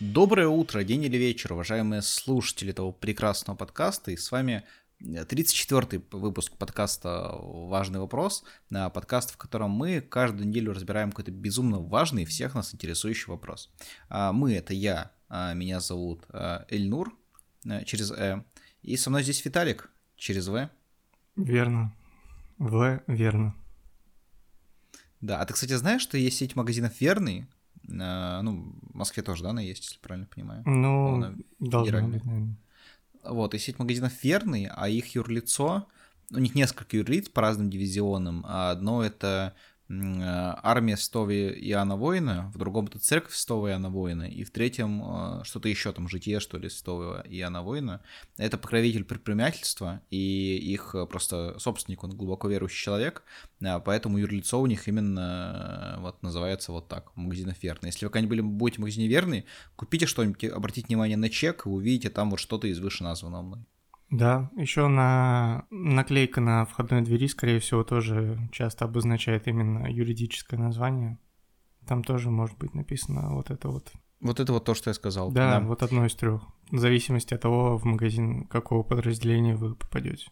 Доброе утро, день или вечер, уважаемые слушатели этого прекрасного подкаста. И с вами 34-й выпуск подкаста «Важный вопрос», подкаст, в котором мы каждую неделю разбираем какой-то безумно важный, всех нас интересующий вопрос. А, мы — это я, а, меня зовут а, Эльнур, через «э», и со мной здесь Виталик, через «в». Верно. В, верно. Да, а ты, кстати, знаешь, что есть сеть магазинов «Верный», ну, в Москве тоже, да, она есть, если правильно понимаю? Ну, должна быть, наверное. Вот, и сеть магазинов верный, а их юрлицо, у них несколько юрлиц по разным дивизионам, а одно это Э, армия святого Иоанна Воина, в другом это церковь святого Иоанна Воина, и в третьем э, что-то еще там, житие, что ли, святого Иоанна Воина. Это покровитель предпринимательства, и их э, просто собственник, он глубоко верующий человек, поэтому юрлицо у них именно вот называется вот так, магазинов верный. Если вы когда-нибудь будете в магазине верный, купите что-нибудь, обратите внимание на чек, и увидите там вот что-то из вышеназванного мной. Да, еще на наклейка на входной двери, скорее всего, тоже часто обозначает именно юридическое название. Там тоже может быть написано вот это вот. Вот это вот то, что я сказал. Да, да. вот одно из трех. В зависимости от того, в магазин какого подразделения вы попадете.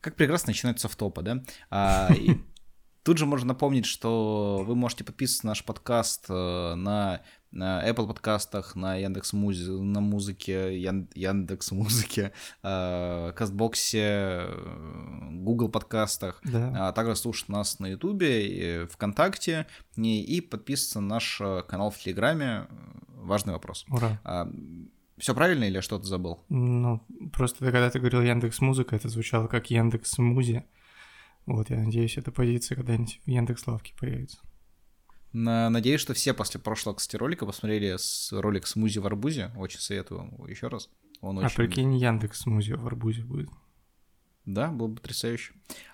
Как прекрасно начинается в топа, да? А, и тут же можно напомнить, что вы можете подписываться на наш подкаст э, на на Apple подкастах, на Яндекс Музи, на музыке, Ян, Яндекс Музыке, э, Кастбоксе, Google подкастах, да. а также слушать нас на Ютубе, ВКонтакте и, и подписываться на наш э, канал в Телеграме. Важный вопрос. Ура. А, все правильно или что-то забыл? Ну, просто когда ты говорил Яндекс Музыка, это звучало как Яндекс Музи. Вот, я надеюсь, эта позиция когда-нибудь в Яндекс Лавке появится. Надеюсь, что все после прошлого, кстати, ролика посмотрели с ролик «Смузи в арбузе». Очень советую вам еще раз. Он а очень... прикинь, Яндекс «Смузи в арбузе» будет. Да, было бы потрясающе.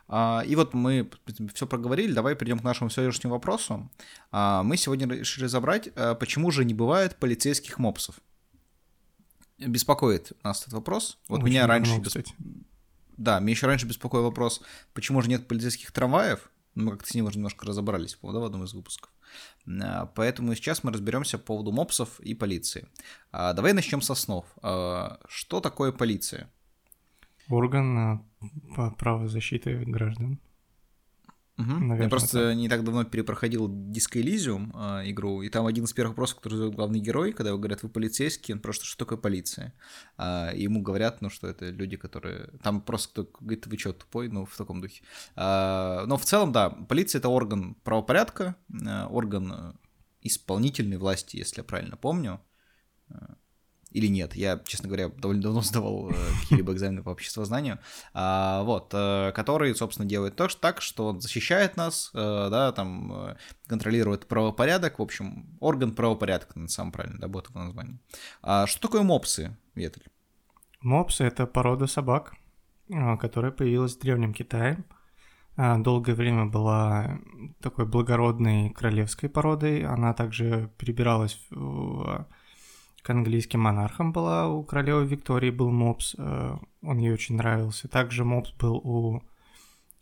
А, и вот мы все проговорили, давай перейдем к нашему сегодняшнему вопросу. А, мы сегодня решили разобрать, а, почему же не бывает полицейских мопсов. Беспокоит нас этот вопрос. Вот Очень меня раньше... Бесп... Да, меня еще раньше беспокоил вопрос, почему же нет полицейских трамваев. Мы как-то с ним уже немножко разобрались, да, в одном из выпусков. А, поэтому сейчас мы разберемся по поводу мопсов и полиции. А, давай начнем с основ. А, что такое полиция? Орган по правозащиты граждан. Угу. Наверное, Я просто так. не так давно перепроходил Disco Elysium э, игру, и там один из первых вопросов, который задает главный герой, когда его говорят, вы полицейский, он просто, что такое полиция? А, и ему говорят, ну, что это люди, которые... Там просто кто говорит, вы что, тупой? Ну, в таком духе. А, но в целом, да, полиция — это орган правопорядка, э, орган исполнительной власти, если я правильно помню или нет. Я, честно говоря, довольно давно сдавал э, какие-либо экзамены по обществознанию, а, вот, э, который, собственно, делает то, что так, что он защищает нас, э, да, там, контролирует правопорядок, в общем, орган правопорядка, на самом правильно, да, будет его название. А что такое мопсы, Ветель? Мопсы — это порода собак, которая появилась в Древнем Китае. Долгое время была такой благородной королевской породой. Она также перебиралась в к английским монархам была, у королевы Виктории был мопс, э, он ей очень нравился. Также мопс был у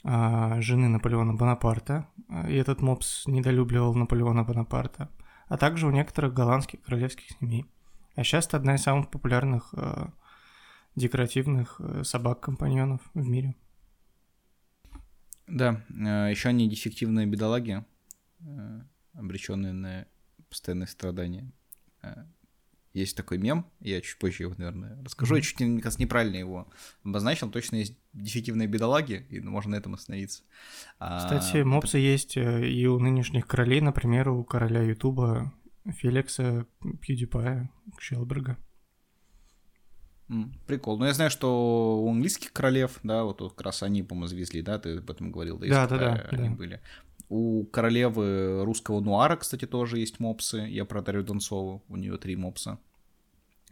э, жены Наполеона Бонапарта, э, и этот мопс недолюбливал Наполеона Бонапарта, а также у некоторых голландских королевских семей. А сейчас это одна из самых популярных декоративных собак-компаньонов в мире. Да, еще они дефективные бедолаги, обреченные на постоянные страдания. Есть такой мем, я чуть позже его, наверное, расскажу. Mm-hmm. Я чуть, мне кажется, неправильно его обозначил. Точно есть дефективные бедолаги, и можно на этом остановиться. А, Кстати, а, мопсы есть э, и у нынешних королей, например, у короля Ютуба Феликса Пьюдипая Шелберга. Прикол. Ну, я знаю, что у английских королев, да, вот как раз они, по-моему, завезли, да, ты об этом говорил, да, да, да, да, они да. были. У королевы русского нуара, кстати, тоже есть мопсы. Я про Дарью Донцову, у нее три мопса.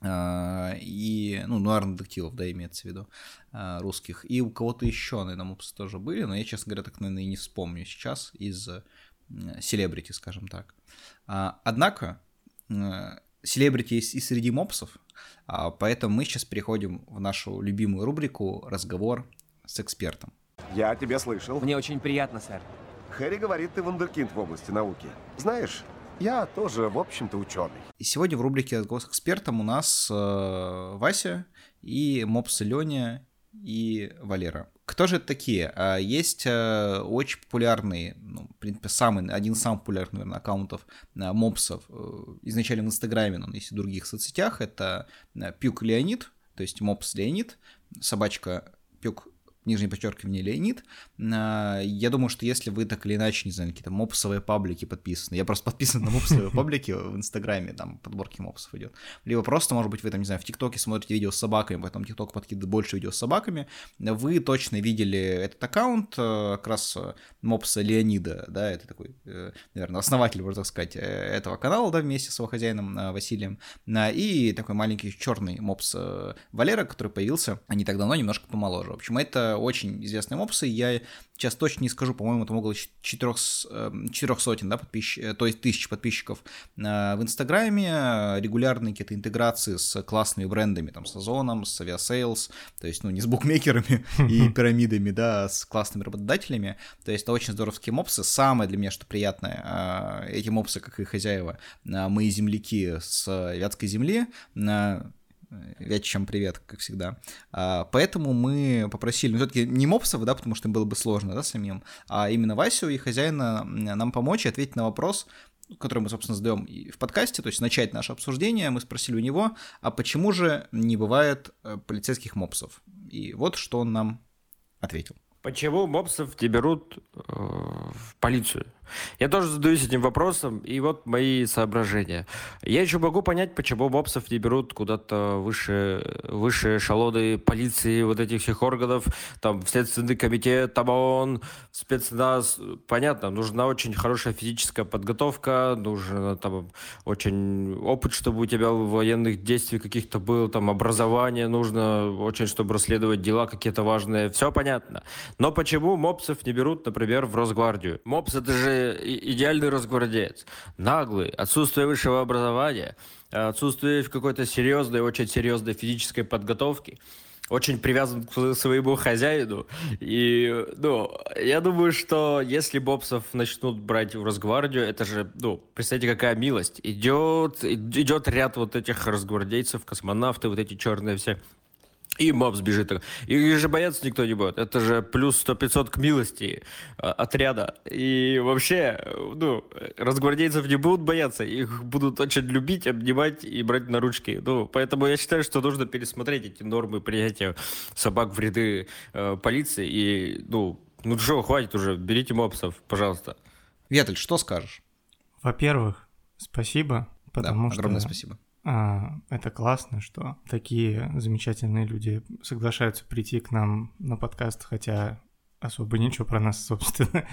А, и, ну, нуарных детективов, да, имеется в виду, а, русских. И у кого-то еще, наверное, мопсы тоже были, но я, честно говоря, так, наверное, и не вспомню сейчас из селебрити, скажем так. А, однако, селебрити есть и среди мопсов, поэтому мы сейчас переходим в нашу любимую рубрику «Разговор с экспертом». Я тебя слышал. Мне очень приятно, сэр. Хэри говорит, ты вундеркинд в области науки. Знаешь, Я тоже, в общем-то, ученый. И сегодня в рубрике «Голос экспертом» у нас э, Вася и Мопс Леня и Валера. Кто же это такие? А, есть э, очень популярный, ну, в принципе, самый, один из самых популярных, наверное, аккаунтов э, мопсов э, изначально в Инстаграме, но есть и в других соцсетях. Это Пюк Леонид, то есть мопс Леонид, собачка Пюк нижнее подчеркивание Леонид. А, я думаю, что если вы так или иначе, не знаю, какие-то мопсовые паблики подписаны, я просто подписан на мопсовые паблики в Инстаграме, там подборки мопсов идет. Либо просто, может быть, вы там, не знаю, в ТикТоке смотрите видео с собаками, поэтому ТикТок подкидывает больше видео с собаками, вы точно видели этот аккаунт, э, как раз э, мопса Леонида, да, это такой, э, наверное, основатель, можно так сказать, этого канала, да, вместе с его хозяином Василием, и такой маленький черный мопс Валера, который появился не так давно, немножко помоложе. В общем, это очень известные мопсы. Я сейчас точно не скажу, по-моему, там около 4, 4 сотен, да, подписч... Э, то есть тысяч подписчиков э, в Инстаграме, регулярные какие-то интеграции с классными брендами, там, с Озоном, с Aviasales, то есть, ну, не с букмекерами и пирамидами, да, а с классными работодателями, то есть это очень здоровские мопсы. Самое для меня, что приятное, э, эти мопсы, как и хозяева, мои земляки с Вятской земли, Вячичам привет, как всегда. А, поэтому мы попросили, ну, все-таки не мопсов, да, потому что им было бы сложно, да, самим, а именно Васю и хозяина нам помочь и ответить на вопрос, который мы, собственно, задаем в подкасте, то есть начать наше обсуждение, мы спросили у него, а почему же не бывает э, полицейских мопсов? И вот что он нам ответил. Почему мопсов не берут э, в полицию? Я тоже задаюсь этим вопросом, и вот мои соображения. Я еще могу понять, почему мопсов не берут куда-то выше, выше эшелоны полиции, вот этих всех органов, там, Следственный комитет, там ООН, спецназ. Понятно, нужна очень хорошая физическая подготовка, нужен там очень опыт, чтобы у тебя военных действий каких-то был, там, образование нужно, очень, чтобы расследовать дела какие-то важные. Все понятно. Но почему мопсов не берут, например, в Росгвардию? Мопс это же идеальный разгвардеец. Наглый, отсутствие высшего образования, отсутствие какой-то серьезной, очень серьезной физической подготовки очень привязан к своему хозяину. И, ну, я думаю, что если бобсов начнут брать в Росгвардию, это же, ну, представьте, какая милость. Идет, идет ряд вот этих разгвардейцев, космонавты, вот эти черные все и мопс бежит. И же бояться никто не будет. Это же плюс 100-500 к милости а, отряда. И вообще, ну, разгвардейцев не будут бояться. Их будут очень любить, обнимать и брать на ручки. Ну, поэтому я считаю, что нужно пересмотреть эти нормы принятия собак в ряды э, полиции. И, ну, ну что, хватит уже, берите мопсов, пожалуйста. Ветель, что скажешь? Во-первых, спасибо, потому да, огромное спасибо а, это классно, что такие замечательные люди соглашаются прийти к нам на подкаст, хотя особо ничего про нас, собственно,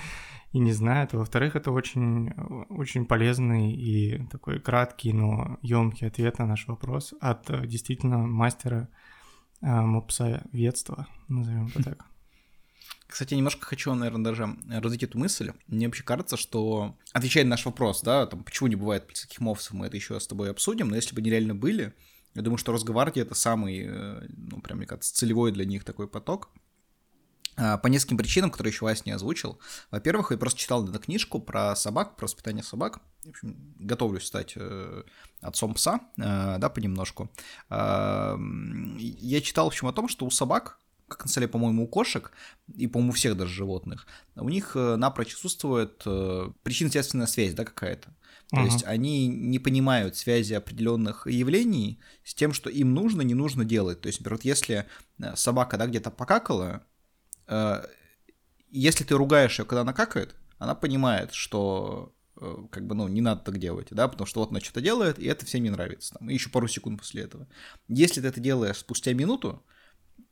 и не знают. Во-вторых, это очень, очень полезный и такой краткий, но емкий ответ на наш вопрос от действительно мастера а, мопсоведства, назовем это так. Кстати, немножко хочу, наверное, даже развить эту мысль. Мне вообще кажется, что, отвечая на наш вопрос, да, там, почему не бывает полицейских мовцев, мы это еще с тобой обсудим, но если бы они реально были, я думаю, что Росгвардия — это самый, э, ну, прям, мне кажется, целевой для них такой поток. А, по нескольким причинам, которые еще Вася не озвучил. Во-первых, я просто читал эту книжку про собак, про воспитание собак. В общем, готовлюсь стать э, отцом пса, э, да, понемножку. Э, я читал, в общем, о том, что у собак как на по-моему, у кошек, и, по-моему, у всех даже животных, у них э, напрочь отсутствует э, причинно-следственная связь, да, какая-то. То uh-huh. есть они не понимают связи определенных явлений с тем, что им нужно, не нужно делать. То есть, например, вот если э, собака, да, где-то покакала, если ты ругаешь ее, когда она какает, она понимает, что как бы, ну, не надо так делать, да, потому что вот она что-то делает, и это всем не нравится, там, и еще пару секунд после этого. Если ты это делаешь спустя минуту,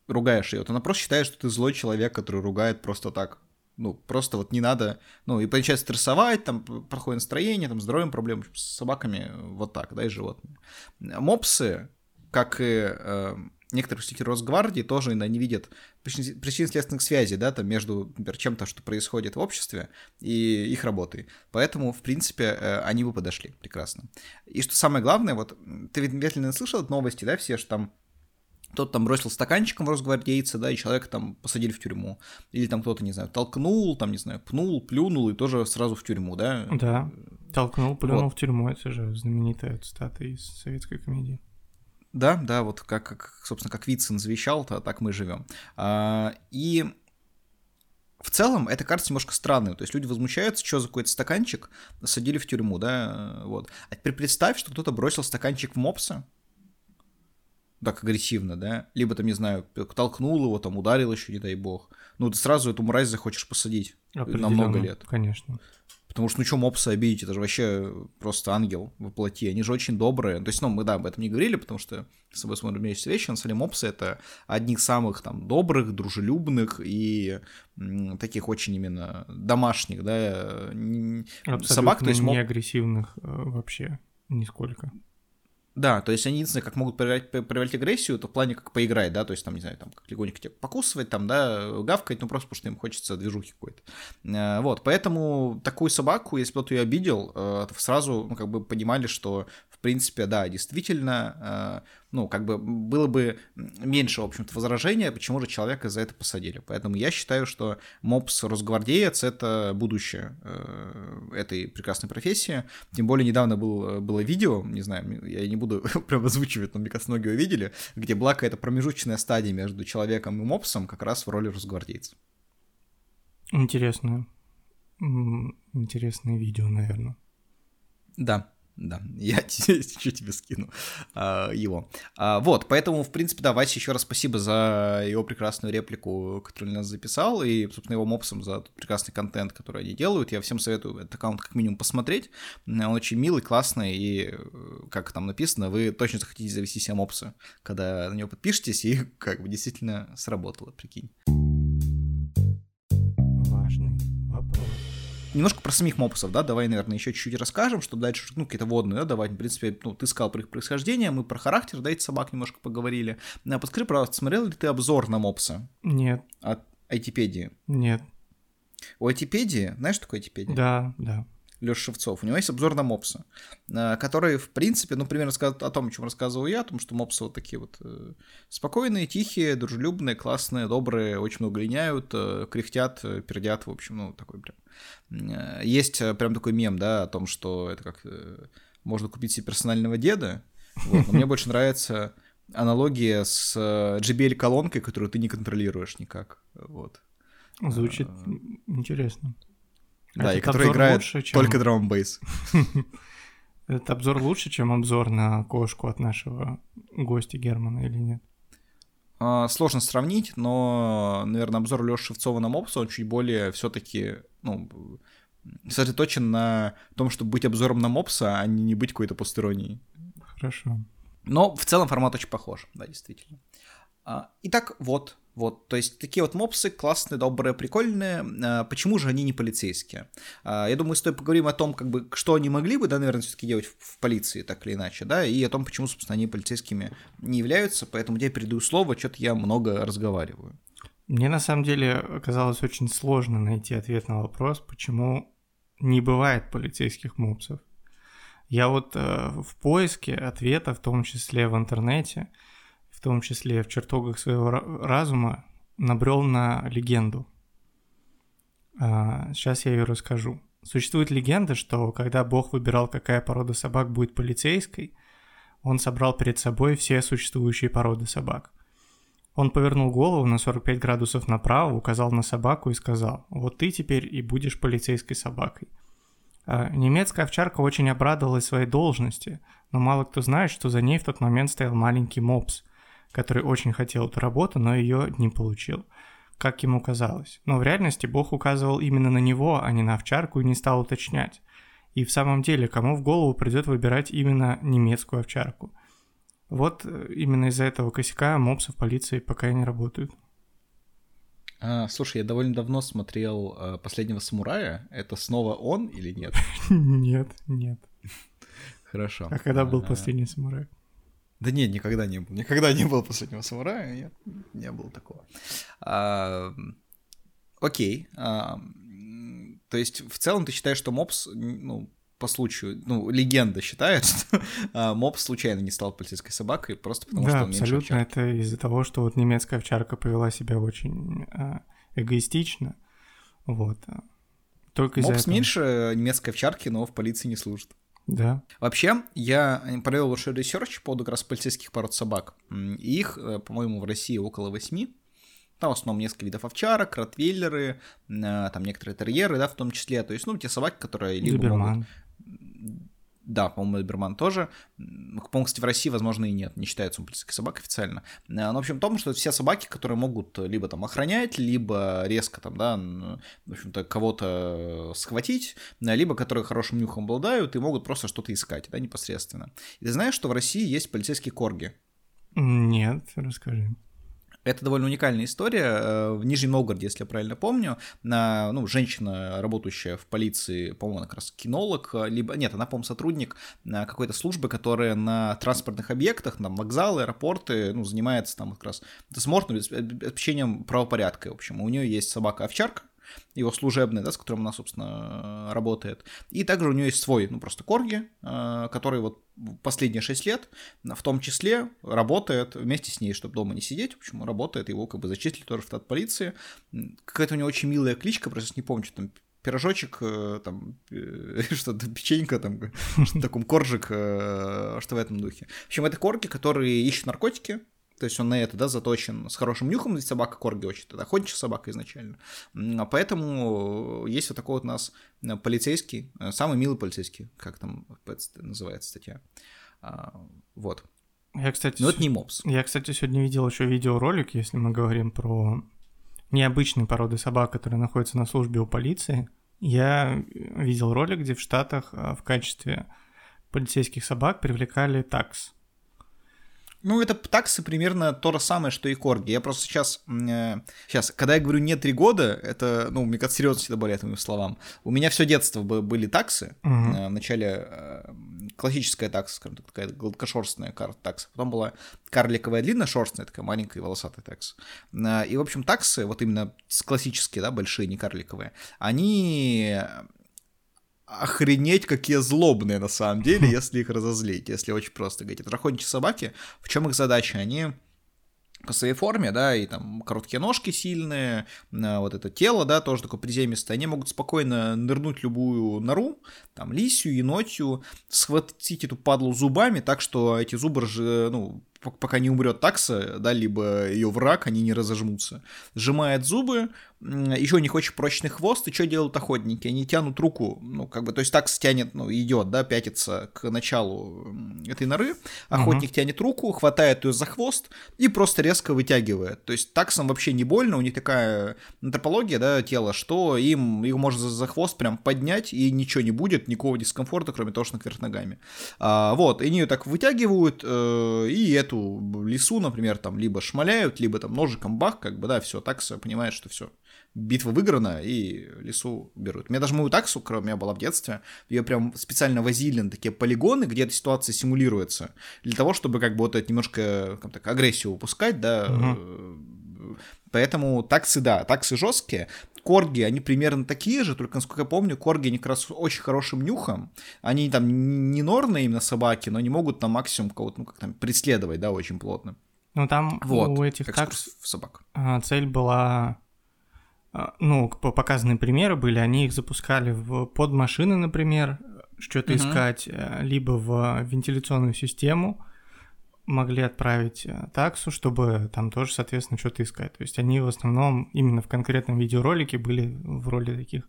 ругаешь ее, то она просто считает, что ты злой человек, который ругает просто так. Ну, просто вот не надо, ну, и начинает стрессовать, там, проходит настроение, там, здоровьем проблем, с собаками вот так, да, и животными. Мопсы, как и э, некоторые представители Росгвардии, тоже иногда не видят причинно-следственных связей, да, там, между, например, чем-то, что происходит в обществе, и их работой. Поэтому, в принципе, э, они бы подошли прекрасно. И что самое главное, вот, ты ведь, наверное, слышал новости, да, все, что там кто-то там бросил стаканчиком в росгвардейца, да, и человека там посадили в тюрьму. Или там кто-то, не знаю, толкнул, там, не знаю, пнул, плюнул, и тоже сразу в тюрьму, да? Да. Толкнул, плюнул вот. в тюрьму, это же знаменитая цитата из советской комедии. Да, да, вот как, как собственно, как Вицин завещал, то так мы живем. А, и в целом это кажется немножко странным. То есть люди возмущаются, что за какой-то стаканчик садили в тюрьму, да, вот. А теперь представь, что кто-то бросил стаканчик в мопса, так агрессивно, да, либо там, не знаю, толкнул его, там ударил еще, не дай бог. Ну, ты сразу эту мразь захочешь посадить на много лет. Конечно. Потому что, ну что мопса обидеть, это же вообще просто ангел во плоти. Они же очень добрые. То есть, ну, мы, да, об этом не говорили, потому что с собой смотрим вместе вещи. На самом деле, мопсы — это одни из самых там добрых, дружелюбных и м, таких очень именно домашних, да, Абсолютно собак. То есть, моп... не агрессивных э, вообще нисколько. Да, то есть они единственное, как могут проявлять, проявлять агрессию, это в плане как поиграть, да, то есть там, не знаю, там как легонько тебя покусывать, там, да, гавкать, ну просто потому что им хочется движухи какой-то. Э, вот, поэтому такую собаку, если кто-то ее обидел, э, сразу, ну, как бы понимали, что, в принципе, да, действительно, э, ну, как бы было бы меньше, в общем-то, возражения, почему же человека за это посадили. Поэтому я считаю, что мопс Росгвардеец — это будущее э, этой прекрасной профессии. Тем более недавно был, было видео, не знаю, я не буду прям озвучивать, но мне кажется, многие увидели, где была какая-то промежуточная стадия между человеком и мопсом как раз в роли Росгвардейца. Интересное. Интересное видео, наверное. Да, да, я еще тебе скину а, его. А, вот, поэтому, в принципе, да, Вася, еще раз спасибо за его прекрасную реплику, которую нас записал, и, собственно, его мопсом за тот прекрасный контент, который они делают. Я всем советую этот аккаунт как минимум посмотреть. Он очень милый, классный, и, э, как там написано, вы точно захотите завести себе мопса, когда на него подпишетесь, и как бы действительно сработало, прикинь. Немножко про самих мопсов, да, давай, наверное, еще чуть-чуть расскажем, чтобы дальше, ну, какие-то водные, да, давай, в принципе, ну, ты сказал про их происхождение, мы про характер, да, эти собак немножко поговорили. А подскажи, пожалуйста, смотрел ли ты обзор на мопса? Нет. От айтипедии? Нет. У айтипедии, знаешь, что такое айтипедия? Да, да. Леша Шевцов. У него есть обзор на мопса, э, который, в принципе, ну, примерно о том, о чем рассказывал я, о том, что мопсы вот такие вот э, спокойные, тихие, дружелюбные, классные, добрые, очень много линяют, э, кряхтят, пердят, в общем, ну, такой прям. Есть прям такой мем, да, о том, что это как можно купить себе персонального деда, вот, но мне больше нравится аналогия с JBL-колонкой, которую ты не контролируешь никак, вот. Звучит интересно. Да, Этот и который играет лучше, чем... только драм-бейс. Этот обзор лучше, чем обзор на кошку от нашего гостя Германа или нет? А, сложно сравнить, но, наверное, обзор Лёши Шевцова на Мопса, он чуть более все таки ну, сосредоточен на том, чтобы быть обзором на Мопса, а не быть какой-то постеронией. Хорошо. Но в целом формат очень похож, да, действительно. А, итак, вот, вот, то есть такие вот мопсы классные, добрые, прикольные. А, почему же они не полицейские? А, я думаю, стоит поговорим о том, как бы, что они могли бы, да, наверное, все-таки делать в, полиции, так или иначе, да, и о том, почему, собственно, они полицейскими не являются. Поэтому я передаю слово, что-то я много разговариваю. Мне на самом деле оказалось очень сложно найти ответ на вопрос, почему не бывает полицейских мопсов. Я вот э, в поиске ответа, в том числе в интернете, в том числе в чертогах своего разума, набрел на легенду. Сейчас а, я ее расскажу. Существует легенда, что когда Бог выбирал, какая порода собак будет полицейской, он собрал перед собой все существующие породы собак. Он повернул голову на 45 градусов направо, указал на собаку и сказал, вот ты теперь и будешь полицейской собакой. А, немецкая овчарка очень обрадовалась своей должности, но мало кто знает, что за ней в тот момент стоял маленький мопс, который очень хотел эту работу, но ее не получил, как ему казалось. Но в реальности Бог указывал именно на него, а не на овчарку и не стал уточнять. И в самом деле, кому в голову придет выбирать именно немецкую овчарку? Вот э, именно из-за этого косяка мопсы в полиции пока и не работают. А, слушай, я довольно давно смотрел а, последнего самурая. Это снова он или нет? Нет, нет. Хорошо. А когда был последний самурай? Да нет, никогда не был. Никогда не был последнего самурая, нет, не было такого. А, окей. А, то есть, в целом, ты считаешь, что мопс, ну, по случаю, ну, легенда считает, что а, мопс случайно не стал полицейской собакой, просто потому да, что он абсолютно. Это из-за того, что вот немецкая овчарка повела себя очень а, эгоистично. Вот. Только из-за Мопс этого. меньше немецкой овчарки, но в полиции не служит. Да. Вообще, я провел большой research по поводу как раз полицейских пород собак. И их, э, по-моему, в России около восьми. Там в основном несколько видов овчарок, ротвейлеры, э, там некоторые терьеры, да, в том числе. То есть, ну, те собаки, которые либо могут Доберман. Да, по-моему, Доберман тоже. По-моему, кстати, в России, возможно, и нет, не считается он полицейской собакой официально. Э, Но, в общем, в том, что это все собаки, которые могут либо там охранять, либо резко там, да, в общем-то, кого-то схватить, э, либо которые хорошим нюхом обладают и могут просто что-то искать, да, непосредственно. И ты знаешь, что в России есть полицейские корги? Нет, расскажи. Это довольно уникальная история. Э, В Нижнем Новгороде, если я правильно помню, на, ну, женщина, работающая в полиции, по-моему, она как раз кинолог, э, либо, нет, она, по-моему, сотрудник э, какой-то службы, которая на транспортных объектах, там, вокзалы, аэропорты, ну, занимается там как раз досмотром, обеспечением правопорядка, в общем. У нее есть собака-овчарка, его служебная, да, с которым она, собственно, работает. И также у нее есть свой, ну, просто корги, э, который вот последние 6 лет в том числе работает вместе с ней, чтобы дома не сидеть. В общем, работает, его как бы зачислили тоже в штат полиции. Какая-то у него очень милая кличка, просто не помню, что там пирожочек, э, там, э, что-то, печенька, там, что-то таком, коржик, э, что в этом духе. В общем, это корги, которые ищут наркотики, то есть он на это, да, заточен с хорошим нюхом, ведь собака корги очень, это охотничья собака изначально. А Поэтому есть вот такой вот у нас э, полицейский, э, самый милый полицейский, как там называется статья. А, Вот. Я, кстати, Но это не мопс. я, кстати, сегодня видел еще видеоролик, если мы говорим про необычные породы собак, которые находятся на службе у полиции. Я видел ролик, где в Штатах в качестве полицейских собак привлекали такс. Ну, это таксы примерно то же самое, что и корги. Я просто сейчас... сейчас, когда я говорю не три года, это, ну, мне кажется, серьезности добавляет моим словам. У меня все детство бы- были таксы. Э, Вначале э, классическая такса, скажем так, такая гладкошерстная кар- такса. Потом была карликовая длинношерстная, такая маленькая волосатая такса. Э, И, в общем, таксы, вот именно классические, да, большие, не карликовые, они охренеть, какие злобные на самом деле, если их разозлить, если очень просто говорить. Это охотничьи собаки, в чем их задача? Они по своей форме, да, и там короткие ножки сильные, а, вот это тело, да, тоже такое приземистое, они могут спокойно нырнуть любую нору, там, лисью, енотью, схватить эту падлу зубами, так что эти зубы, ну, пока не умрет такса, да, либо ее враг, они не разожмутся. Сжимает зубы, еще у них очень прочный хвост, и что делают охотники? Они тянут руку, ну, как бы, то есть такс тянет, ну, идет, да, пятится к началу этой норы, охотник тянет руку, хватает ее за хвост и просто резко вытягивает. То есть таксам вообще не больно, у них такая антропология, да, тела, что им, их можно за, хвост прям поднять, и ничего не будет, никакого дискомфорта, кроме того, что кверх ногами. А, вот, и они ее так вытягивают, э, и эту лису, например, там, либо шмаляют, либо там ножиком бах, как бы, да, все, такса понимает, что все, битва выиграна, и лесу берут. У меня даже мою таксу, которая у меня была в детстве, ее прям специально возили на такие полигоны, где эта ситуация симулируется, для того, чтобы как бы вот это немножко как так, агрессию выпускать, да, э, Поэтому таксы, да, таксы жесткие. Корги, они примерно такие же, только, насколько я помню, корги, они как раз очень хорошим нюхом. Они там не норные именно собаки, но они могут там максимум кого-то, ну, как там, преследовать, да, очень плотно. Ну, там Вот, у этих такс собак. а, цель была... а, Ну, показанные примеры были, они их запускали в под машины, например, что-то Мгм. искать, э, либо в вентиляционную систему, могли отправить э, таксу, чтобы там тоже, соответственно, что-то искать. То есть они в основном именно в конкретном видеоролике были в роли таких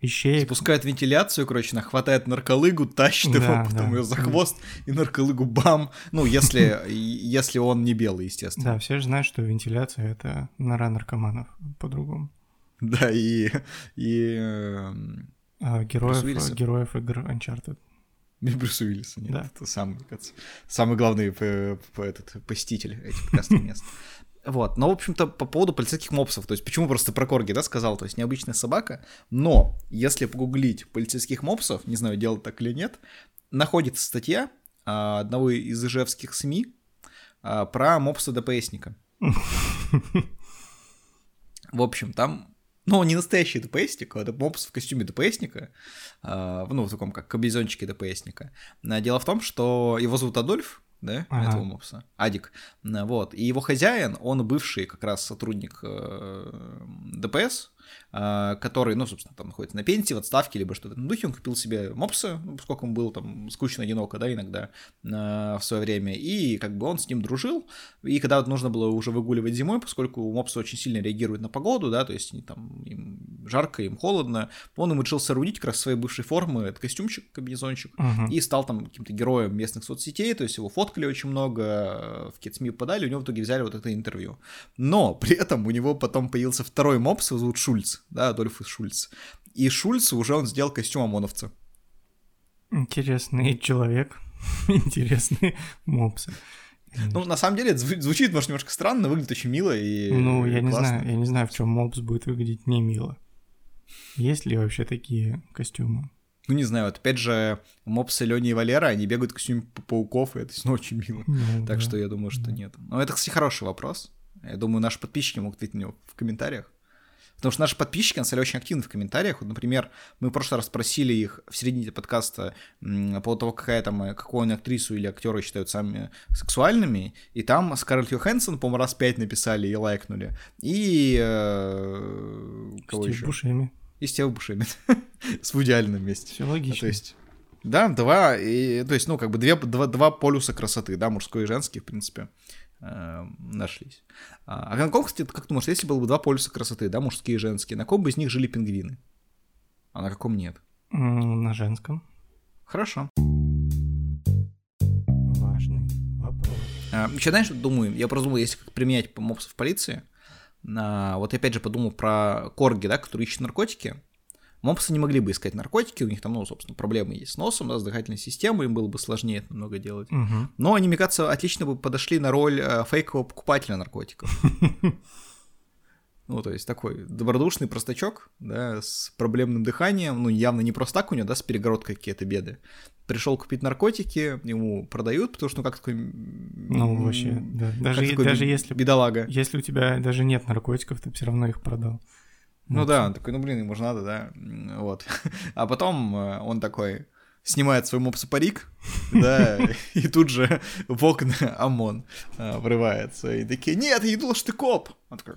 вещей. Спускает вентиляцию, короче, она хватает нарколыгу, тащит Да, его, потом да. ее за хвост, и нарколыгу бам. Ну, если, если он не белый, естественно. Да, все же знают, что вентиляция — это нора наркоманов по-другому. Да, и, и эм, А героев, героев игр Uncharted. Брюс Уиллиса, нет, Да. это самый, кажется, самый главный п- п- этот, посетитель этих прекрасных мест. Вот, но, в общем-то, по поводу полицейских мопсов, то есть почему просто про корги, да, сказал, то есть необычная собака, но если погуглить полицейских мопсов, не знаю, делать так или нет, находится статья а, одного из ижевских СМИ а, про мопса ДПСника. В общем, там, ну, не настоящий ДПСник, а это мопс в костюме ДПСника, а, ну, в таком как кабезончике ДПСника. А, Дело в том, что его зовут Адольф, да, Ага. этого мопса, Адик, А, вот, и его хозяин, он бывший как раз сотрудник э, ДПС, который, ну, собственно, там находится на пенсии, в отставке, либо что-то на духе, он купил себе мопса, ну, поскольку он был там скучно одиноко, да, иногда в свое время, и как бы он с ним дружил, и когда вот нужно было уже выгуливать зимой, поскольку мопсы очень сильно реагируют на погоду, да, то есть там им жарко, им холодно, он ему решил соорудить как раз своей бывшей формы этот костюмчик, комбинезончик, uh-huh. и стал там каким-то героем местных соцсетей, то есть его фоткали очень много, в какие-то СМИ подали, у него в итоге взяли вот это интервью. Но при этом у него потом появился второй мопс, его зовут Шульц, да, Адольфус Шульц. И Шульцу уже он сделал костюм ОМОНовца. Интересный человек, интересные мопсы. Ну, на самом деле, это звучит, может, немножко странно, выглядит очень мило и Ну, я классно. не знаю, я не знаю, в чем мопс будет выглядеть не мило. Есть ли вообще такие костюмы? Ну, не знаю, вот опять же, мопсы Лёни и Валера, они бегают в костюме пауков, и это ну, очень мило. Ну, так да. что я думаю, что нет. Но это, кстати, хороший вопрос. Я думаю, наши подписчики могут ответить на него в комментариях. Потому что наши подписчики, на самом деле, очень активны в комментариях. Вот, например, мы в прошлый раз спросили их в середине подкаста по поводу того, какая там, э, какую они актрису или актера считают самыми сексуальными. И там Скарлетт Йоханссон, по-моему, раз пять написали и лайкнули. И... Э, кого Стив еще? Бушеми. И Стив Бушеми. С в идеальном месте. Все логично. А, то есть... Да, два, и, то есть, ну, как бы две, два, два полюса красоты, да, мужской и женский, в принципе. Э, нашлись. А, на ком, кстати, как думаешь, если было бы два полюса красоты, да, мужские и женские, на ком бы из них жили пингвины? А на каком нет? На женском. Хорошо. Важный вопрос. А, еще знаешь, думаю, я просто думал, если как применять мопсов в полиции, вот я опять же подумал про корги, да, которые ищут наркотики, Мопсы не могли бы искать наркотики, у них там, ну, собственно, проблемы есть с носом, да, с дыхательной системой, им было бы сложнее это много делать. Угу. Но они, мне кажется, отлично бы подошли на роль э, фейкового покупателя наркотиков. Ну, то есть такой добродушный простачок, да, с проблемным дыханием, ну, явно не просто так у него, да, с перегородкой какие-то беды. Пришел купить наркотики, ему продают, потому что, ну, как такой... Ну, вообще, да. Даже, даже если... Бедолага. Если у тебя даже нет наркотиков, ты все равно их продал. Ну вот. да, он такой, ну блин, ему же надо, да, вот. А потом э, он такой снимает свой мопсопарик, да, и тут же в окна ОМОН э, врывается. И такие, нет, я думал, что ты коп. Он такой...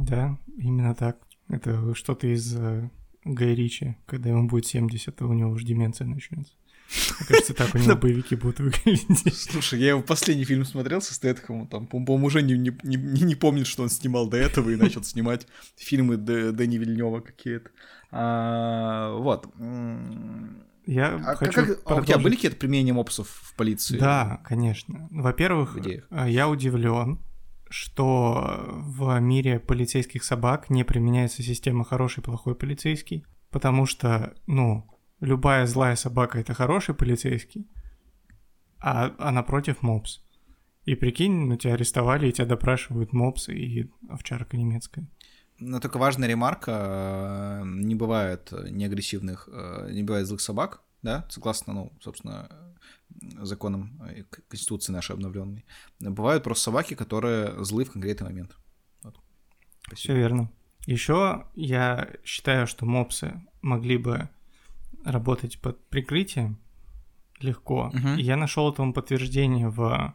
Да, именно так. Это что-то из э, Гай Ричи, когда ему будет 70, а у него уже деменция начнется. Мне кажется, так у него боевики будут выглядеть. Слушай, я его последний фильм смотрел со Стэтхэмом, там, по-моему, уже не, не, не, не помнит, что он снимал до этого и начал снимать фильмы Дэни Вильнева какие-то. А, вот. Я а хочу как, а у тебя были какие-то применения мопсов в полиции? Да, конечно. Во-первых, э, я удивлен, что в мире полицейских собак не применяется система хороший плохой полицейский, потому что, ну, любая злая собака это хороший полицейский, а, а напротив мопс. И прикинь, ну тебя арестовали, и тебя допрашивают мопс и овчарка немецкая. Но только важная ремарка, э, не бывает неагрессивных, э, не бывает злых собак, да, согласно, ну, собственно, законам э, Конституции нашей обновленной. Бывают просто собаки, которые злы в конкретный момент. Вот. Все верно. Еще я считаю, что мопсы могли бы работать под прикрытием легко. Uh-huh. И я нашел этому подтверждение в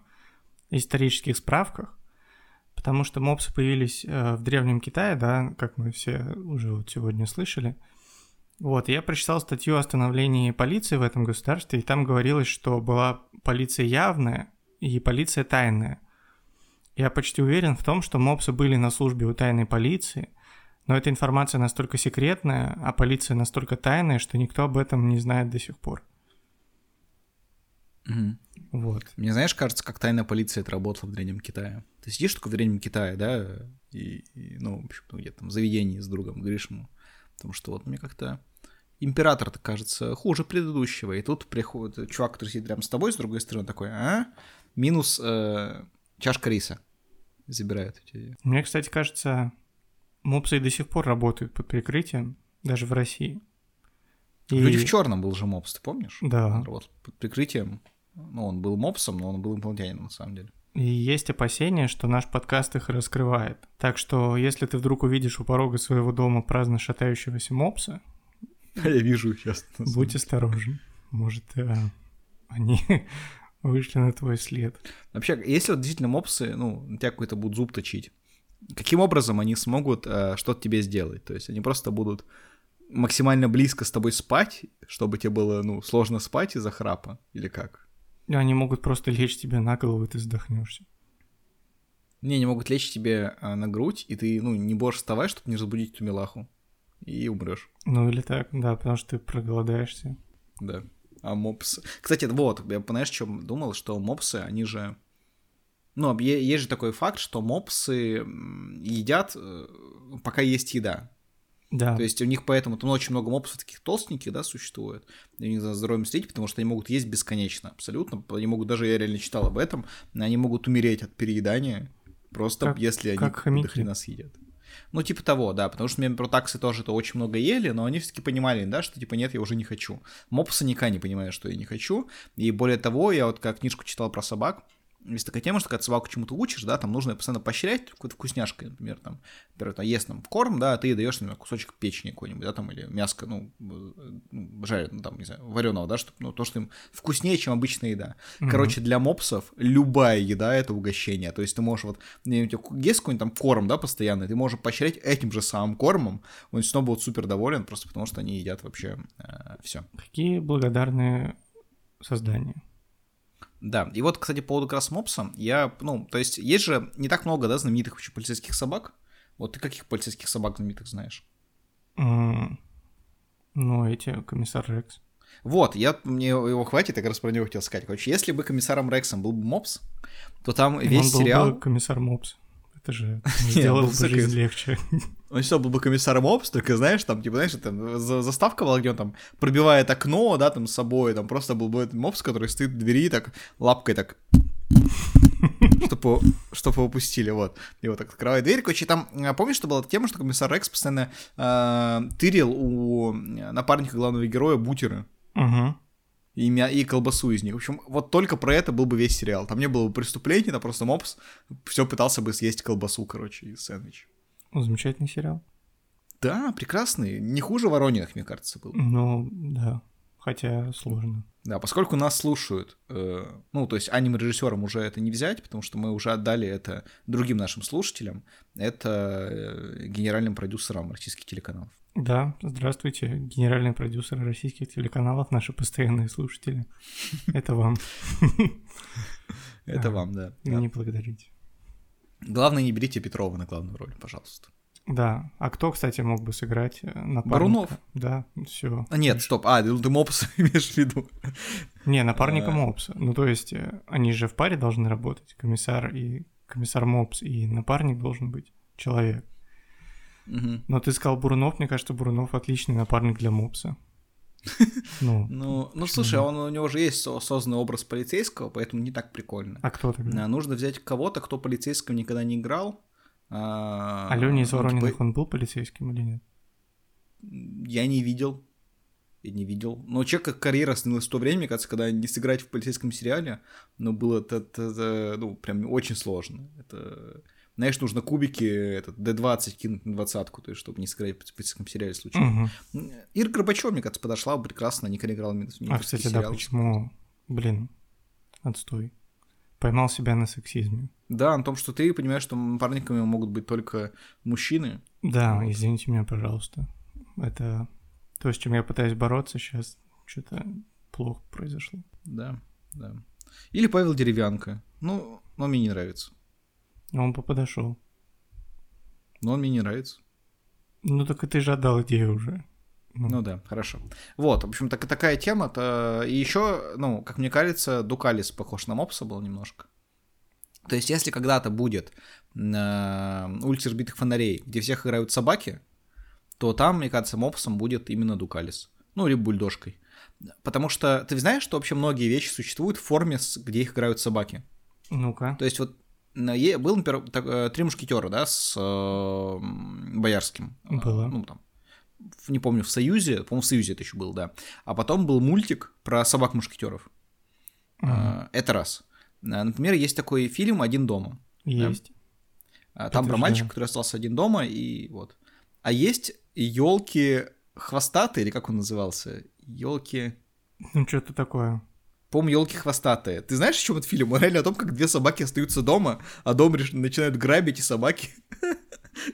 исторических справках, потому что мопсы появились э, в Древнем Китае, да, как мы все уже вот сегодня слышали. Вот, я прочитал статью о становлении полиции в этом государстве, и там говорилось, что была полиция явная и полиция тайная. Я почти уверен в том, что мопсы были на службе у тайной полиции, но эта информация настолько секретная, а полиция настолько тайная, что никто об этом не знает до сих пор. Угу. Вот. Мне, знаешь, кажется, как тайная полиция это работала в Древнем Китае. Ты сидишь только в Древнем Китае, да, и, и ну, в общем, где-то там в заведении с другом говоришь ему, потому что вот мне как-то император, так кажется, хуже предыдущего, и тут приходит чувак, который сидит рядом с тобой, с другой стороны, такой, а, минус э, чашка риса забирают. Мне, кстати, кажется, Мопсы и до сих пор работают под прикрытием, даже в России. И... Люди в черном был же мопс, ты помнишь? Да. Он работал под прикрытием. Ну, он был мопсом, но он был инопланетянином на самом деле. И есть опасения, что наш подкаст их раскрывает. Так что, если ты вдруг увидишь у порога своего дома праздно шатающегося мопса... Я вижу сейчас. Будь осторожен. Может, э, они вышли на твой след. Вообще, если вот действительно мопсы, ну, на тебя какой-то будут зуб точить, каким образом они смогут э, что-то тебе сделать? То есть они просто будут максимально близко с тобой спать, чтобы тебе было, ну, сложно спать из-за храпа, или как? Они могут просто лечь тебе на голову, и ты задохнешься. Не, они могут лечь тебе а, на грудь, и ты, ну, не будешь вставать, чтобы не разбудить эту милаху, и умрешь. Ну или так, да, потому что ты проголодаешься. Да. А мопсы... Кстати, вот, я, знаешь, чем думал, что мопсы, они же... Ну, есть же такой факт, что мопсы едят, э, пока есть еда. Да. То есть у них поэтому там очень много мопсов таких толстеньких, да, существует. И у них за здоровьем следить, потому что они могут есть бесконечно, абсолютно. Они могут, даже я реально читал об этом, они могут умереть от переедания, просто как, если они как до хрена съедят. Ну, типа того, да, потому что мемпротаксы тоже это очень много ели, но они все-таки понимали, да, что типа нет, я уже не хочу. Мопсы никогда не понимают, что я не хочу. И более того, я вот как книжку читал про собак, есть такая тема, что когда собаку чему-то учишь, да, там нужно постоянно поощрять какой-то вкусняшкой, например, там, например, там, ест там корм, да, а ты даешь, например, кусочек печени какой-нибудь, да, там, или мяско, ну, ну жареного, ну, там, не знаю, вареного, да, чтобы, ну, то, что им вкуснее, чем обычная еда. Mm-hmm. Короче, для мопсов любая еда — это угощение, то есть ты можешь вот, есть какой-нибудь там корм, да, постоянный, ты можешь поощрять этим же самым кормом, он снова будет супер доволен, просто потому что они едят вообще э, все. Какие благодарные создания. Да, и вот, кстати, по поводу как раз мопса, я, ну, то есть есть же не так много, да, знаменитых вообще полицейских собак. Вот ты каких полицейских собак знаменитых знаешь? Mm, ну, эти, комиссар Рекс. Вот, я, мне его хватит, я как раз про него хотел сказать. Короче, если бы комиссаром Рексом был бы Мопс, то там весь Он был сериал... Бы комиссар Мопс. Это же сделало бы жизнь легче. Он все был бы комиссаром Опс, только, знаешь, там, типа, знаешь, там, заставка была, где он там пробивает окно, да, там, с собой, там, просто был бы этот мопс, который стоит в двери, так, лапкой так, чтобы, чтобы его пустили, вот. И вот так открывает дверь. Короче, там, а, помнишь, что была тема, что комиссар Рекс постоянно э, тырил у напарника главного героя бутеры? Угу. И, мя... и колбасу из них. В общем, вот только про это был бы весь сериал. Там не было бы преступления, там просто мопс все пытался бы съесть колбасу, короче, и сэндвич. Замечательный сериал. Да, прекрасный. Не хуже Ворониных, мне кажется, был. Ну, да. Хотя сложно. Да, поскольку нас слушают, э, ну, то есть аниме-режиссерам уже это не взять, потому что мы уже отдали это другим нашим слушателям, это э, генеральным продюсерам российских телеканалов. Да, здравствуйте, генеральный продюсер российских телеканалов, наши постоянные слушатели. Это вам. Это вам, да. Не благодарите. Главное, не берите Петрова на главную роль, пожалуйста. Да. А кто, кстати, мог бы сыграть э, напарника? Барунов. Да, все. А, нет, стоп. А, ты Мопса имеешь в виду? Не, напарника а. Мопса. Ну, то есть, э, они же в паре должны работать. Комиссар и комиссар Мопс, и напарник должен быть человек. Угу. Но ты сказал Бурунов, мне кажется, Бурунов отличный напарник для Мопса. Ну, ну, ну слушай, он, у него же есть созданный образ полицейского, поэтому не так прикольно. А кто тогда? Нужно взять кого-то, кто полицейским никогда не играл. А, а Леня из Ворониных, типа... он был полицейским или нет? Я не видел. Я не видел. Но человек карьера становилась в то время, кажется, когда не сыграть в полицейском сериале, но было это, это ну, прям очень сложно. Это знаешь, нужно кубики этот, D20 кинуть на двадцатку, то есть, чтобы не сыграть в специфическом сериале случайно. Угу. Ира Горбачева, мне кажется, подошла прекрасно, никогда играла в А, кстати, сериал. да, почему, блин, отстой. Поймал себя на сексизме. Да, на том, что ты понимаешь, что напарниками могут быть только мужчины. Да, вот. извините меня, пожалуйста. Это то, с чем я пытаюсь бороться сейчас, что-то плохо произошло. Да, да. Или Павел Деревянко. Ну, но мне не нравится. А он подошел. Но он мне не нравится. Ну так и ты же отдал идею уже. Ну. ну да, хорошо. Вот, в общем, так, такая тема. -то... И еще, ну, как мне кажется, Дукалис похож на Мопса был немножко. То есть, если когда-то будет э, улица разбитых фонарей, где всех играют собаки, то там, мне кажется, Мопсом будет именно Дукалис. Ну, или бульдожкой. Потому что ты знаешь, что вообще многие вещи существуют в форме, где их играют собаки? Ну-ка. То есть вот был, например, так, э, три мушкетера, да, с э, Боярским. Было. Ну, там, не помню, в Союзе, по-моему, в Союзе это еще был, да. А потом был мультик про собак-мушкетеров. Uh-huh. Это раз. Например, есть такой фильм «Один дома». Есть. Да? Там про мальчика, который остался один дома, и вот. А есть елки хвостатые, или как он назывался? Елки. Ну, что-то такое. По-моему, елки хвостатые. Ты знаешь, о чем этот фильм? Он реально о том, как две собаки остаются дома, а дом начинают грабить, и собаки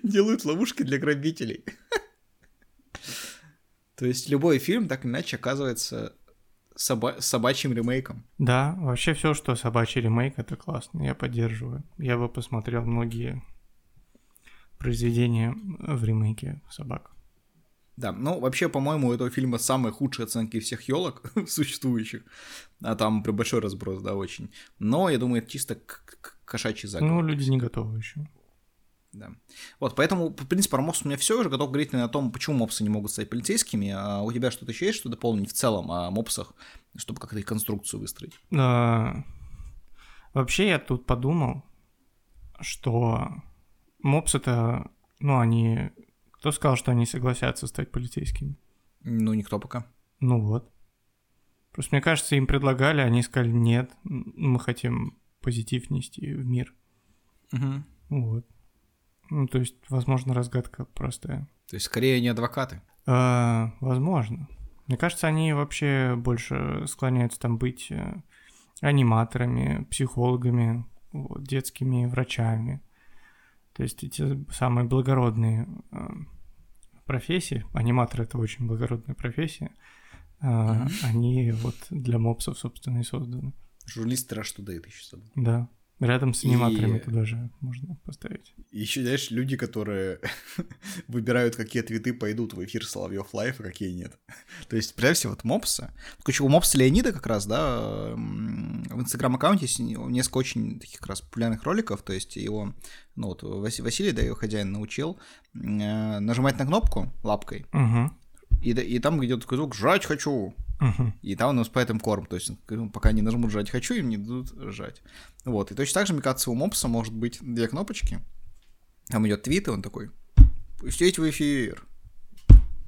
делают ловушки для грабителей. То есть любой фильм так иначе оказывается соба- собачьим ремейком. Да, вообще все, что собачий ремейк, это классно, я поддерживаю. Я бы посмотрел многие произведения в ремейке собак. Да, ну вообще, по-моему, у этого фильма самые худшие оценки всех елок существующих, а там при большой разброс, да, очень. Но я думаю, это чисто кошачий заговор. Ну, люди не готовы еще. Да. Вот, поэтому, в принципе, про мопс у меня все уже готов говорить о том, почему мопсы не могут стать полицейскими. А у тебя что-то еще есть, что дополнить в целом о мопсах, чтобы как-то их конструкцию выстроить? А, вообще, я тут подумал, что мопс это, ну, они... Кто сказал, что они согласятся стать полицейскими? Ну, никто пока. Ну вот. Просто мне кажется, им предлагали, они сказали, нет, мы хотим позитив нести в мир. Угу. Вот. Ну, то есть, возможно, разгадка простая. То есть, скорее, не адвокаты? А, возможно. Мне кажется, они вообще больше склоняются там быть э, аниматорами, психологами, вот, детскими врачами. То есть эти самые благородные э, профессии, аниматор это очень благородная профессия, mm-hmm. они вот для мопсов, собственно, и созданы. Журналист Russia Today ты еще забыл. Да. Рядом с аниматорами и... туда же можно поставить. Еще, знаешь, люди, которые выбирают, какие твиты пойдут в эфир Соловьев Live, а какие нет. То есть, прежде всего, вот Мопса. Короче, у Мопса Леонида как раз, да, в инстаграм-аккаунте есть несколько очень таких как раз популярных роликов, то есть его, ну вот Василий, да, его хозяин научил э, нажимать на кнопку лапкой, угу. И, и там идет такой звук «жрать хочу», Uh-huh. И там у нас поэтому корм. То есть, ну, пока не нажмут жать хочу, им не дадут жать. Вот. И точно так же, мне кажется, у мопса может быть две кнопочки. Там идет твит, и он такой: пустите в эфир.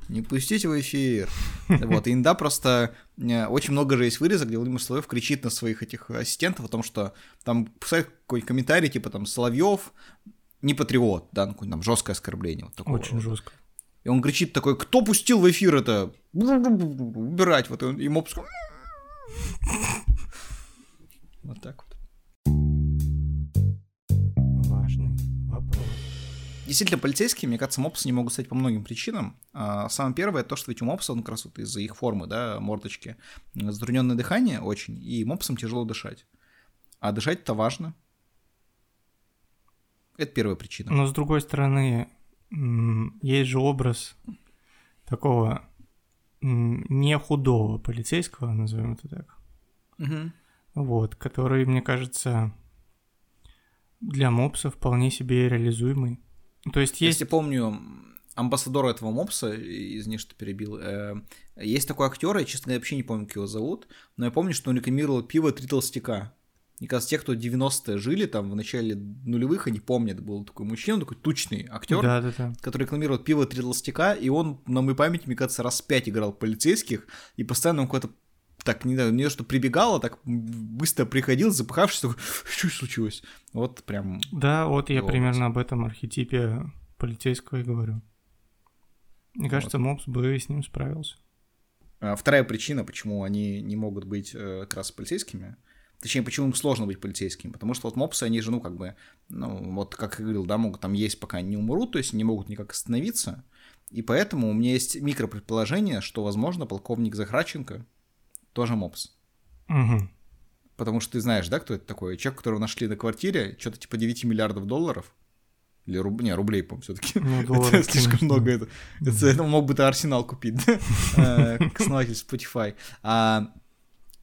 Не пустите в эфир. Вот, и иногда просто э, очень много же есть вырезок, где Владимир Соловьев кричит на своих этих ассистентов о том, что там писает какой-нибудь комментарий, типа там Соловьев не патриот, да, ну, там жесткое оскорбление. Вот такое очень жестко. И он кричит такой, кто пустил в эфир это? Убирать. Вот и мопс... Вот так вот. Важный вопрос. Действительно, полицейские, мне кажется, мопсы не могут стать по многим причинам. А, самое первое, то, что ведь у мопса, он как раз вот из-за их формы, да, мордочки, затрудненное дыхание очень, и мопсам тяжело дышать. А дышать это важно. Это первая причина. Но с другой стороны, есть же образ такого не худого полицейского, назовем это так. Угу. Вот, который, мне кажется, для мопса вполне себе реализуемый. То есть есть... Если помню, амбассадор этого мопса, извини, что перебил, э, есть такой актер, я, честно говоря, вообще не помню, как его зовут, но я помню, что он рекламировал пиво «Три толстяка». Мне кажется, те, кто 90-е жили, там, в начале нулевых, они помнят, был такой мужчина, такой тучный актер, да, да, да. который рекламировал пиво «Три толстяка», и он, на моей памяти, мне кажется, раз пять играл полицейских, и постоянно он какой-то так, не знаю, не что прибегало, так быстро приходил, запыхавшись, такой, что случилось? Вот прям... Да, вот я примерно об этом архетипе полицейского и говорю. Мне кажется, вот. Мопс бы с ним справился. А, вторая причина, почему они не могут быть э, как раз полицейскими, Точнее, почему им сложно быть полицейским? Потому что вот мопсы, они же, ну, как бы, ну, вот, как я говорил, да, могут там есть, пока не умрут, то есть не могут никак остановиться. И поэтому у меня есть микропредположение, что, возможно, полковник Захраченко тоже мопс. Угу. Потому что ты знаешь, да, кто это такой? Человек, которого нашли на квартире, что-то типа 9 миллиардов долларов. Или руб... не, рублей, по-моему, все-таки. Ну, это слишком много. Это, это, это мог бы ты Арсенал купить, да? Э, как основатель Spotify. А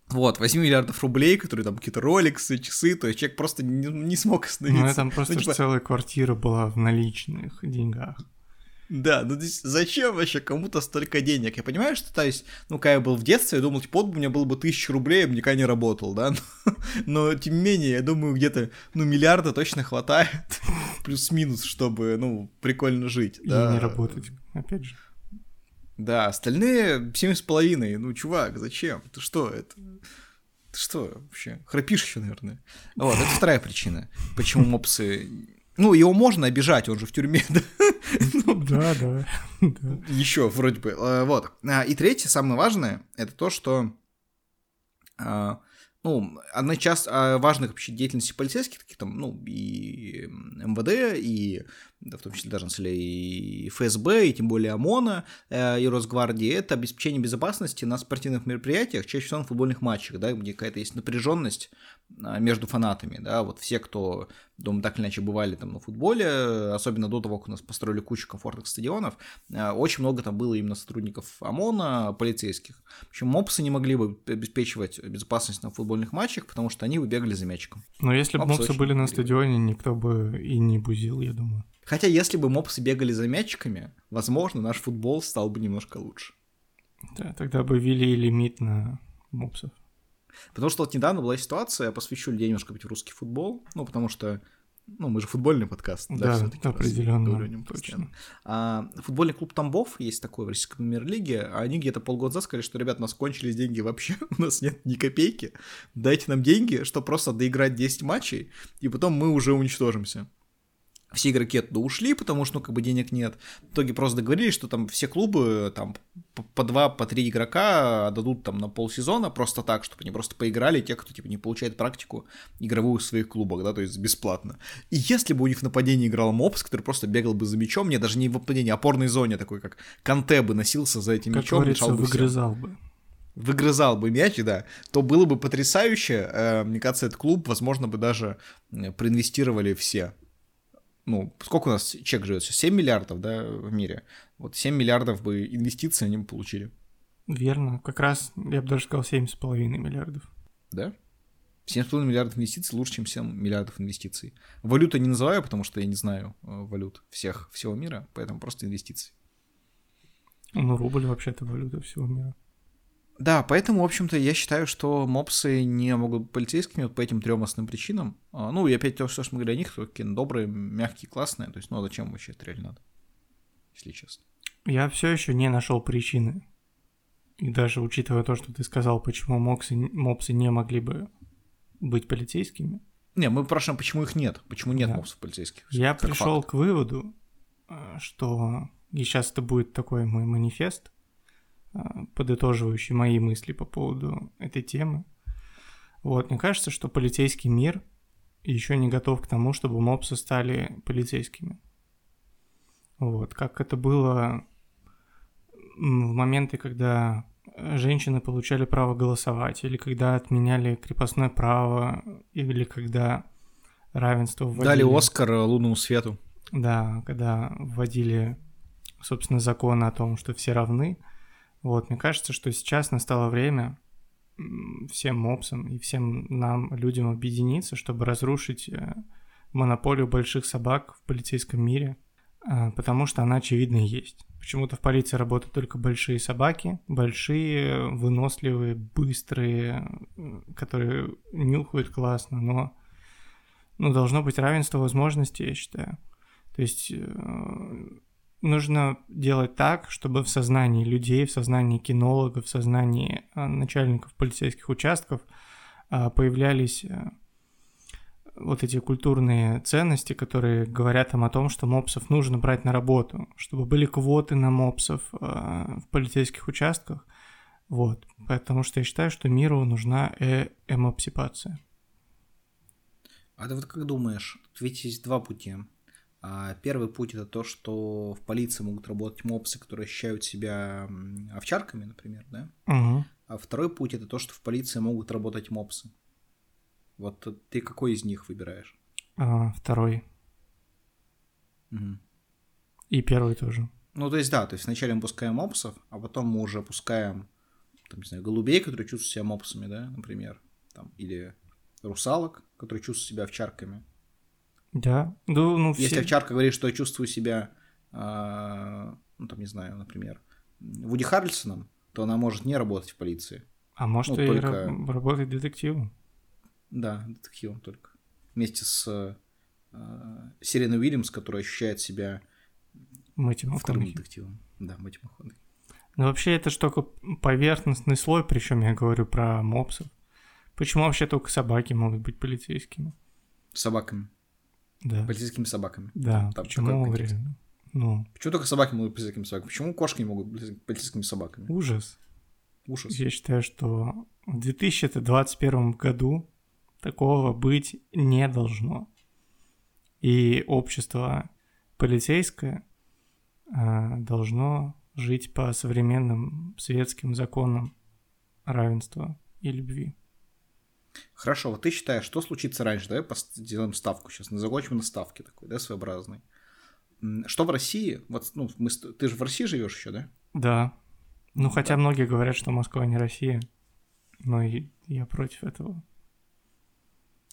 вот, 8 миллиардов рублей, которые там какие-то роликсы, часы, то есть человек просто не, не смог остановиться. Ну, там просто ну, типа... целая квартира была в наличных деньгах. Да, ну то есть зачем вообще кому-то столько денег? Я понимаю, что, то есть, ну, когда я был в детстве, я думал, типа, вот у меня было бы тысяча рублей, я бы никогда не работал, да, но, но тем не менее, я думаю, где-то, ну, миллиарда точно хватает, плюс-минус, чтобы, ну, прикольно жить, И да. не работать, опять же. Да, остальные семь с половиной. Ну, чувак, зачем? Ты что, это... Ты что вообще? Храпишь еще, наверное. Вот, это вторая причина. Почему мопсы... Ну, его можно обижать, он же в тюрьме, да? Ну, да, да. Еще, вроде бы. А, вот. А, и третье, самое важное, это то, что а, ну, одна часть а, важных вообще деятельности полицейских, таких там, ну, и МВД, и в том числе даже, на и ФСБ, и тем более ОМОНа, э, и Росгвардии, это обеспечение безопасности на спортивных мероприятиях, чаще всего на футбольных матчах, да, где какая-то есть напряженность а, между фанатами, да, вот все, кто, думаю, так или иначе бывали там на футболе, особенно до того, как у нас построили кучу комфортных стадионов, э, очень много там было именно сотрудников ОМОНа, полицейских. В общем, мопсы не могли бы обеспечивать безопасность на футбольных матчах, потому что они бы бегали за мячиком. Но если бы мопсы были на стадионе, никто бы и не бузил, я думаю. Хотя, если бы мопсы бегали за мячиками, возможно, наш футбол стал бы немножко лучше. Да, тогда бы ввели лимит на мопсов. Потому что вот недавно была ситуация, я посвящу людей немножко быть в русский футбол, ну, потому что ну, мы же футбольный подкаст, да, да определенно, говорю точно. А, футбольный клуб Тамбов есть такой в российской премьер-лиге, а они где-то полгода назад сказали, что, ребят, у нас кончились деньги вообще, у нас нет ни копейки, дайте нам деньги, чтобы просто доиграть 10 матчей, и потом мы уже уничтожимся все игроки оттуда ушли, потому что, ну, как бы денег нет. В итоге просто договорились, что там все клубы там по два, по три игрока дадут там на полсезона просто так, чтобы они просто поиграли, те, кто, типа, не получает практику игровую в своих клубах, да, то есть бесплатно. И если бы у них в нападении играл Мопс, который просто бегал бы за мячом, не даже не в нападении, а опорной зоне такой, как Канте бы носился за этим как мячом, говорится, бы выгрызал бы выгрызал бы мяч, да, то было бы потрясающе. Э, мне кажется, этот клуб, возможно, бы даже проинвестировали все ну, сколько у нас чек живет сейчас? 7 миллиардов, да, в мире. Вот 7 миллиардов бы инвестиций они бы получили. Верно. Как раз, я бы даже сказал, 7,5 миллиардов. Да? 7,5 миллиардов инвестиций лучше, чем 7 миллиардов инвестиций. Валюту не называю, потому что я не знаю э, валют всех, всего мира, поэтому просто инвестиции. Ну, рубль вообще-то валюта всего мира. Да, поэтому, в общем-то, я считаю, что мопсы не могут быть полицейскими вот по этим трем основным причинам. А, ну, и опять то, что мы говорили о них, то какие добрые, мягкие, классные. То есть, ну, а зачем вообще это реально надо, если честно. Я все еще не нашел причины. И даже учитывая то, что ты сказал, почему мопсы, мопсы не могли бы быть полицейскими. Не, мы спрашиваем, почему их нет, почему нет да. мопсов полицейских. Я пришел факт. к выводу, э, что и сейчас это будет такой мой манифест, подытоживающий мои мысли по поводу этой темы. Вот, мне кажется, что полицейский мир еще не готов к тому, чтобы мопсы стали полицейскими. Вот, как это было в моменты, когда женщины получали право голосовать, или когда отменяли крепостное право, или когда равенство вводили... Дали Оскар лунному свету. Да, когда вводили, собственно, закон о том, что все равны – вот, мне кажется, что сейчас настало время всем мопсам и всем нам, людям, объединиться, чтобы разрушить э, монополию больших собак в полицейском мире, э, потому что она, очевидно, есть. Почему-то в полиции работают только большие собаки, большие, выносливые, быстрые, которые нюхают классно, но ну, должно быть равенство возможностей, я считаю. То есть э, нужно делать так, чтобы в сознании людей, в сознании кинологов, в сознании а, начальников полицейских участков а, появлялись э, вот эти культурные ценности, которые говорят им о том, что мопсов нужно брать на работу, чтобы были квоты на мопсов а, в полицейских участках. Вот, потому что я считаю, что миру нужна э эмопсипация. А ты вот как думаешь, ведь есть два пути. А первый путь это то, что в полиции могут работать мопсы, которые ощущают себя овчарками, например, да? Угу. А второй путь это то, что в полиции могут работать мопсы. Вот ты какой из них выбираешь? А, второй. Угу. И первый тоже. Ну, то есть, да, то есть вначале мы пускаем мопсов, а потом мы уже пускаем, там, не знаю, голубей, которые чувствуют себя мопсами, да, например, там, или русалок, которые чувствуют себя овчарками. Да, ну, ну все... Если овчарка говорит, что я чувствую себя, э, ну, там, не знаю, например, Вуди Харрельсоном, то она может не работать в полиции. А может ну, и только... работать детективом. Да, детективом только. Вместе с э, Сиреной Уильямс, которая ощущает себя Мэтью вторым детективом. Да, Мэтью Макконахи. Ну, вообще, это же только поверхностный слой, причем я говорю про мопсов. Почему вообще только собаки могут быть полицейскими? Собаками. Да. Полицейскими собаками. Да, там, почему говорили? Ну. Почему только собаки могут быть полицейскими собаками? Почему кошки не могут быть полицейскими собаками? Ужас. Ужас. Я считаю, что В 2021 году такого быть не должно. И общество полицейское э, должно жить по современным светским законам равенства и любви. Хорошо, вот ты считаешь, что случится раньше? Давай сделаем ставку сейчас, закончим на ставке такой, да, своеобразной. Что в России? Вот, ну, мы, ты же в России живешь еще, да? Да. Ну, хотя да. многие говорят, что Москва не Россия, но я против этого.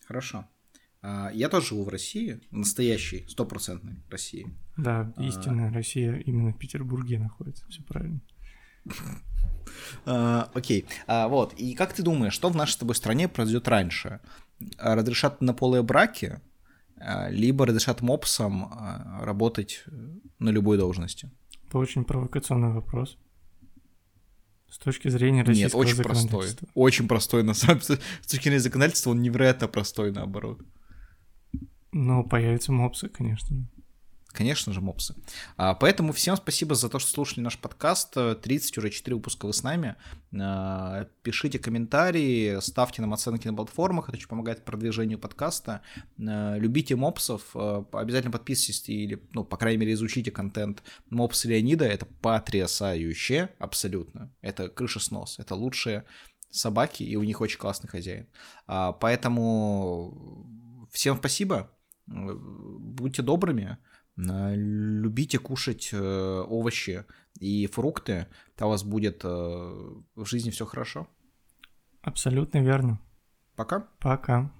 Хорошо. А, я тоже живу в России, настоящей, стопроцентной России. Да, а. истинная а... Россия именно в Петербурге находится, все правильно. А, окей, а, вот, и как ты думаешь, что в нашей с тобой стране произойдет раньше? Разрешат однополые браки, либо разрешат мопсам работать на любой должности? Это очень провокационный вопрос. С точки зрения российского Нет, очень простой. Очень простой, на самом деле. С точки зрения законодательства он невероятно простой, наоборот. Ну, появятся мопсы, конечно. Конечно же, мопсы. А, поэтому всем спасибо за то, что слушали наш подкаст. 30, уже 4 выпуска вы с нами. А, пишите комментарии, ставьте нам оценки на платформах, это очень помогает продвижению подкаста. А, любите мопсов, обязательно подписывайтесь или, ну, по крайней мере, изучите контент Мопс Леонида. Это потрясающе, абсолютно. Это крыша снос, это лучшие собаки, и у них очень классный хозяин. Поэтому всем спасибо будьте добрыми, любите кушать э, овощи и фрукты, то у вас будет э, в жизни все хорошо. Абсолютно верно. Пока. Пока.